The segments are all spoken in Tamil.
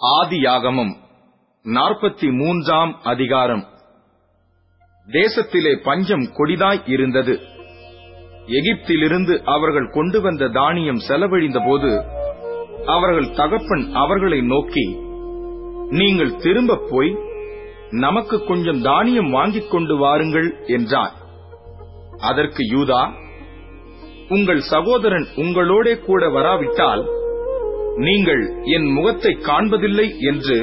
ஆதியாகமம் நாற்பத்தி மூன்றாம் அதிகாரம். தேசத்திலே பஞ்சம் கொடிதாய் இருந்தது. எகிப்திலிருந்து அவர்கள் கொண்டு வந்த தானியம் செலவழிந்தபோது அவர்கள் தகப்பன் அவர்களை நோக்கி நீங்கள் திரும்பப் போய் நமக்கு கொஞ்சம் தானியம் வாங்கிக் கொண்டு வாருங்கள் என்றார். அதற்கு யூதா உங்கள் சகோதரன் உங்களோடே கூட வராவிட்டால் நீங்கள் என் முகத்தை காண்பதில்லை என்று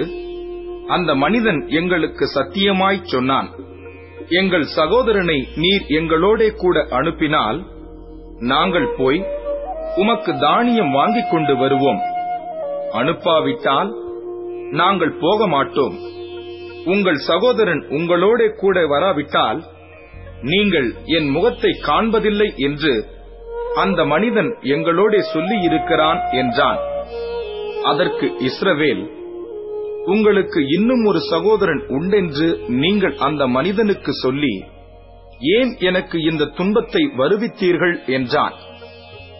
அந்த மனிதன் எங்களுக்கு சத்தியமாய்ச் சொன்னான். எங்கள் சகோதரனை நீர் எங்களோடே கூட அனுப்பினால் நாங்கள் போய் உமக்கு தானியம் வாங்கிக் கொண்டு வருவோம். அனுப்பாவிட்டால் நாங்கள் போக மாட்டோம் உங்கள் சகோதரன் உங்களோடே கூட வராவிட்டால் நீங்கள் என் முகத்தை காண்பதில்லை என்று அந்த மனிதன் எங்களோடே சொல்லியிருக்கிறான் என்றான். அதற்கு இஸ்ரவேல் உங்களுக்கு இன்னும் ஒரு சகோதரன் உண்டென்று நீங்கள் அந்த மனிதனுக்கு சொல்லி ஏன் எனக்கு இந்த துன்பத்தை வருவித்தீர்கள்? என்றான்.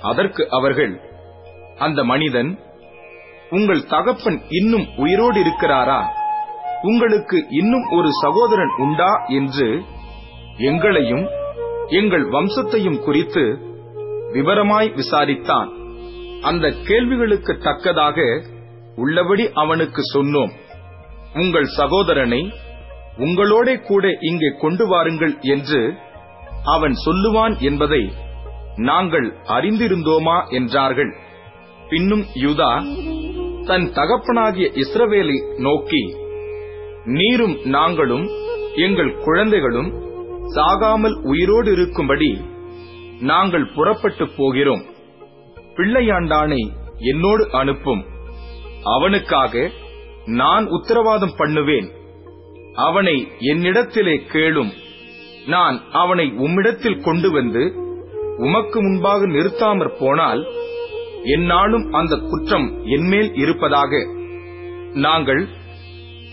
அதற்கு அவர்கள் அந்த மனிதன் உங்கள் தகப்பன் இன்னும் உயிரோடு இருக்கிறாரா? உங்களுக்கு இன்னும் ஒரு சகோதரன் உண்டா? என்று எங்களையும் எங்கள் வம்சத்தையும் குறித்து விவரமாய் விசாரித்தான். அந்த கேள்விகளுக்கு தக்கதாக உள்ளபடி அவனுக்கு சொன்னோம். உங்கள் சகோதரனை உங்களோட கூட இங்கே கொண்டு வாருங்கள் என்று அவன் சொல்லுவான் என்பதை நாங்கள் அறிந்திருந்தோமா என்றார்கள். பின்னும் யூதா தன் தகப்பனாகிய இஸ்ரவேலை நோக்கி நீரும் நாங்களும் எங்கள் குழந்தைகளும் சாகாமல் உயிரோடு இருக்கும்படி நாங்கள் புறப்பட்டு போகிறோம். பிள்ளையாண்டானை என்னோடு அனுப்பும். அவனுக்காக நான் உத்தரவாதம் பண்ணுவேன். அவனை என்னிடத்திலே கேளும். நான் அவனை உம்மிடத்தில் கொண்டு வந்து உமக்கு முன்பாக நிறுத்தாமற் போனால் என்னாலும் அந்த குற்றம் என்மேல் இருப்பதாக. நாங்கள்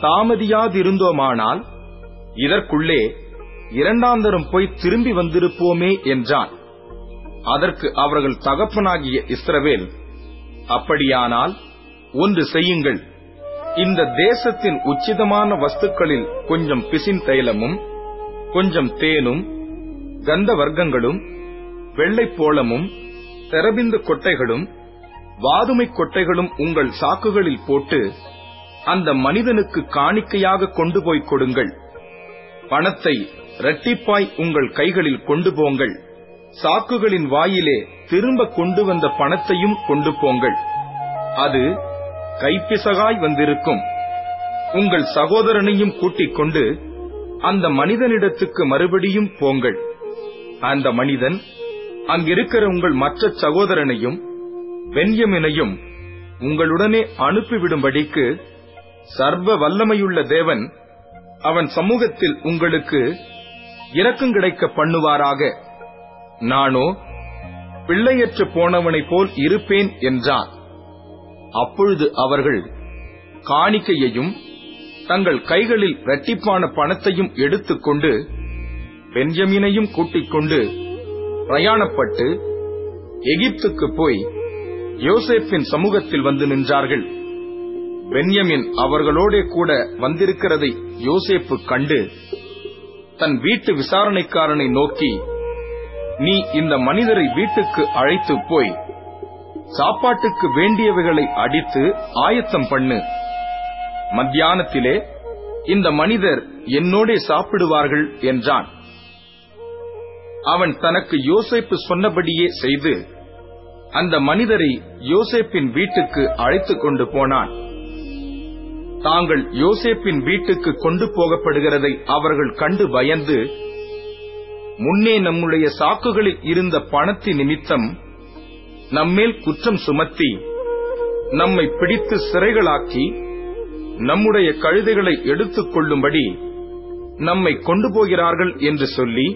தாமதியாதிருந்தோமானால் இதற்குள்ளே இரண்டாந்தரம் போய் திரும்பி வந்திருப்போமே என்றான். அதற்கு அவர்கள் தகப்பனாகிய இஸ்ரவேல் அப்படியானால் ஒன்று செய்யுங்கள். இந்த தேசத்தின் உச்சிதமான வஸ்துக்களில் கொஞ்சம் பிசின் தைலமும் கொஞ்சம் தேனும் கந்த வர்க்கங்களும் வெள்ளைப்போளமும் தெரபிந்து கொட்டைகளும் வாதுமை கொட்டைகளும் உங்கள் சாக்குகளில் போட்டு அந்த மனிதனுக்கு காணிக்கையாக கொண்டு போய் கொடுங்கள். பணத்தை இரட்டிப்பாய் உங்கள் கைகளில் கொண்டு போங்கள். சாக்குகளின் வாயிலே திரும்ப கொண்டு வந்த பணத்தையும் கொண்டு போங்கள். அது கைப்பிசகாய் வந்திருக்கும். உங்கள் சகோதரனையும் கூட்டிக் கொண்டு அந்த மனிதனிடத்துக்கு மறுபடியும் போங்கள். அந்த மனிதன் அங்கிருக்கிற உங்கள் மற்ற சகோதரனையும் வெண்யமினையும் உங்களுடனே அனுப்பிவிடும்படிக்கு சர்வ வல்லமையுள்ள தேவன் அவன் சமூகத்தில் உங்களுக்கு இரக்கம் கிடைக்க பண்ணுவாராக. நானோ பிள்ளையற்று போனவனைப் போல் இருப்பேன் என்றான். அப்பொழுது அவர்கள் காணிக்கையையும் தங்கள் கைகளில் இரட்டிப்பான பணத்தையும் எடுத்துக்கொண்டு பெஞ்சமினையும் கூட்டிக் கொண்டு பிரயாணப்பட்டு எகிப்துக்கு போய் யோசேப்பின் சமூகத்தில் வந்து நின்றார்கள். பென்யமின் அவர்களோட கூட வந்திருக்கிறதை யோசேப்பு கண்டு தன் வீட்டு விசாரணைக்காரனை நோக்கி நீ இந்த மனிதரை வீட்டுக்கு அழைத்து போய் சாப்பாட்டுக்கு வேண்டியவைகளை அடித்து ஆயத்தம் பண்ணு. மத்தியானத்திலே இந்த மனிதர் என்னோடே சாப்பிடுவார்கள் என்றான். அவன் தனக்கு யோசேப்பு சொன்னபடியே செய்து அந்த மனிதரை யோசேப்பின் வீட்டுக்கு அழைத்துக் கொண்டு போனான். தாங்கள் யோசேப்பின் வீட்டுக்கு கொண்டு போகப்படுகிறதை அவர்கள் கண்டு பயந்து முன்னே நம்முடைய சாக்குகளில் இருந்த பணத்தின் நிமித்தம் நம்மேல் குற்றம் சுமத்தி நம்மை பிடித்து சிறைகளாக்கி நம்முடைய கழுதைகளை எடுத்துக் கொள்ளும்படி நம்மை கொண்டு போகிறார்கள் என்று சொல்லி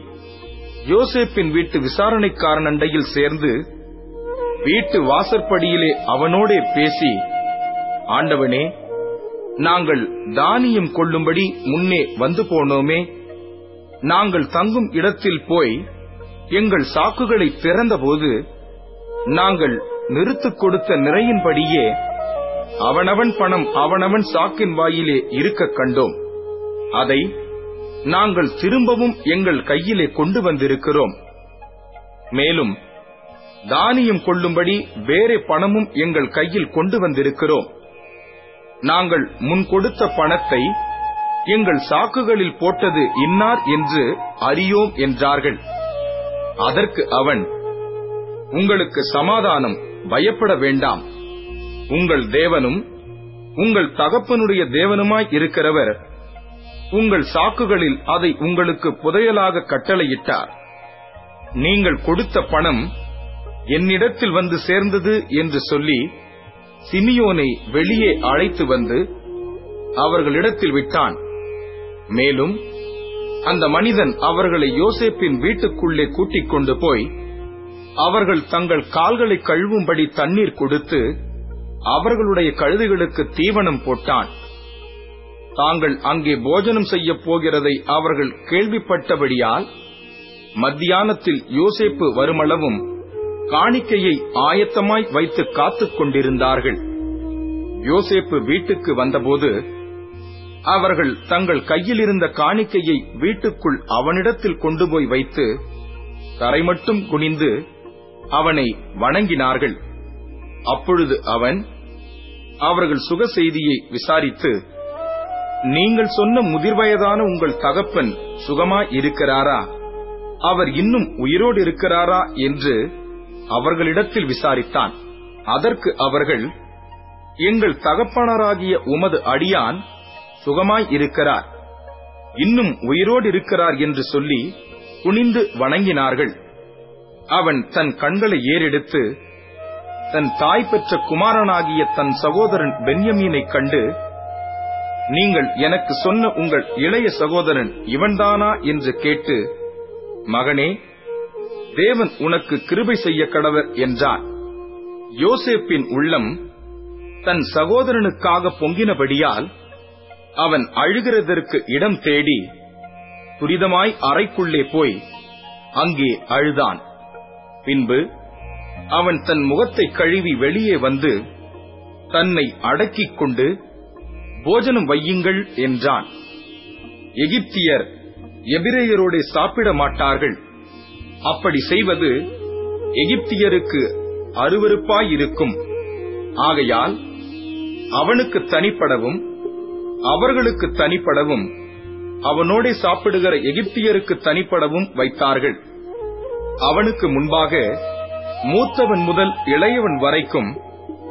யோசேப்பின் வீட்டு விசாரணைக்காரன் அண்டையில் சேர்ந்து வீட்டு வாசற்படியிலே அவனோடே பேசி ஆண்டவனே நாங்கள் தானியம் கொள்ளும்படி முன்னே வந்து போனோமே நாங்கள் தங்கும் இடத்தில் போய் எங்கள் சாக்குகளை திறந்தபோது நாங்கள் நிறுத்துக் கொடுத்த நிறையின்படியே அவனவன் பணம் அவனவன் சாக்கின் வாயிலே இருக்க கண்டோம். அதை நாங்கள் திரும்பவும் எங்கள் கையிலே கொண்டு வந்திருக்கிறோம். மேலும் தானியம் கொள்ளும்படி வேறே பணமும் எங்கள் கையில் கொண்டு வந்திருக்கிறோம். நாங்கள் முன் கொடுத்த பணத்தை எங்கள் சாக்குகளில் போட்டது இன்னார் என்று அறியோம் என்றார்கள். அதற்கு அவன் உங்களுக்கு சமாதானம் பயப்பட வேண்டாம். உங்கள் தேவனும் உங்கள் தகப்பனுடைய தேவனுமாய் இருக்கிறவர். உங்கள் சாக்குகளில் அதை உங்களுக்கு புதையலாக கட்டளையிட்டார். நீங்கள் கொடுத்த பணம் என்னிடத்தில் வந்து சேர்ந்தது என்று சொல்லி சிமியோனை வெளியே அழைத்து வந்து அவர்களிடத்தில் விட்டான். மேலும் அந்த மனிதன் அவர்களை யோசேப்பின் வீட்டுக்குள்ளே கூட்டிக் கொண்டு போய் அவர்கள் தங்கள் கால்களை கழுவும்படி தண்ணீர் கொடுத்து அவர்களுடைய கழுதுகளுக்கு தீவனம் போட்டான். தாங்கள் அங்கே போஜனம் செய்யப் போகிறதை அவர்கள் கேள்விப்பட்டபடியால் மத்தியானத்தில் யோசேப்பு வருமளவும் காணிக்கையை ஆயத்தமாய் வைத்து காத்துக் கொண்டிருந்தார்கள். யோசேப்பு வீட்டுக்கு வந்தபோது அவர்கள் தங்கள் கையில் இருந்த காணிக்கையை வீட்டுக்குள் அவனிடத்தில் கொண்டு போய் வைத்து தரை மட்டும் குனிந்து அவனை வணங்கினார்கள். அப்பொழுது அவன் அவர்கள் சுக செய்தியை விசாரித்து நீங்கள் சொன்ன முதிர்வயதான உங்கள் தகப்பன் சுகமாய் இருக்கிறாரா? அவர் இன்னும் உயிரோடு இருக்கிறாரா? என்று அவர்களிடத்தில் விசாரித்தான். அதற்கு அவர்கள் எங்கள் தகப்பனராகிய உமது அடியான் சுகமாய் இருக்கிறார். இன்னும் உயிரோடு இருக்கிறார் என்று சொல்லி குனிந்து வணங்கினார்கள். அவன் தன் கண்களை ஏறெடுத்து தன் தாய் பெற்ற குமாரனாகிய தன் சகோதரன் பென்யமீனைக் கண்டு நீங்கள் எனக்கு சொன்ன உங்கள் இளைய சகோதரன் இவன்தானா? என்று கேட்டு மகனே தேவன் உனக்கு கிருபை செய்ய கடவர் என்றார் யோசேப்பின் உள்ளம் தன் சகோதரனுக்காக பொங்கினபடியால் அவன் அழுகிறதற்கு இடம் தேடி துரிதமாய் அறைக்குள்ளே போய் அங்கே அழுதான். பின்பு அவன் தன் முகத்தை கழுவி வெளியே வந்து தன்னை அடக்கிக் கொண்டு போஜனம் வையுங்கள் என்றான். எகிப்தியர் எபிரேயரோட சாப்பிட மாட்டார்கள். அப்படி செய்வது எகிப்தியருக்கு அருவருப்பாயிருக்கும். ஆகையால் அவனுக்கு தனிப்படவும் அவர்களுக்கு தனிப்படவும் அவனோடே சாப்பிடுகிற எகிப்தியருக்கு தனிப்படவும் வைத்தார்கள். அவனுக்கு முன்பாக மூத்தவன் முதல் இளையவன் வரைக்கும்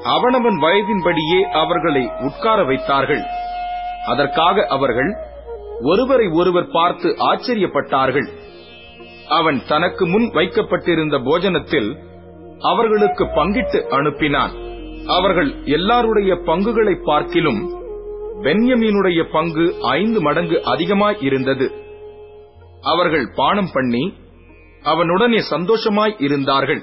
அவனவன் வயதின்படியே அவர்களை உட்கார வைத்தார்கள். அதற்காக அவர்கள் ஒருவரை ஒருவர் பார்த்து ஆச்சரியப்பட்டார்கள். அவன் தனக்கு முன் வைக்கப்பட்டிருந்த போஜனத்தில் அவர்களுக்கு பங்கிட்டு அனுப்பினான். அவர்கள் எல்லாருடைய பங்குகளை பார்க்கிலும் பென்யமீனுடைய பங்கு ஐந்து மடங்கு அதிகமாய் இருந்தது. அவர்கள் பானம் பண்ணி அவனுடனே சந்தோஷமாய் இருந்தார்கள்.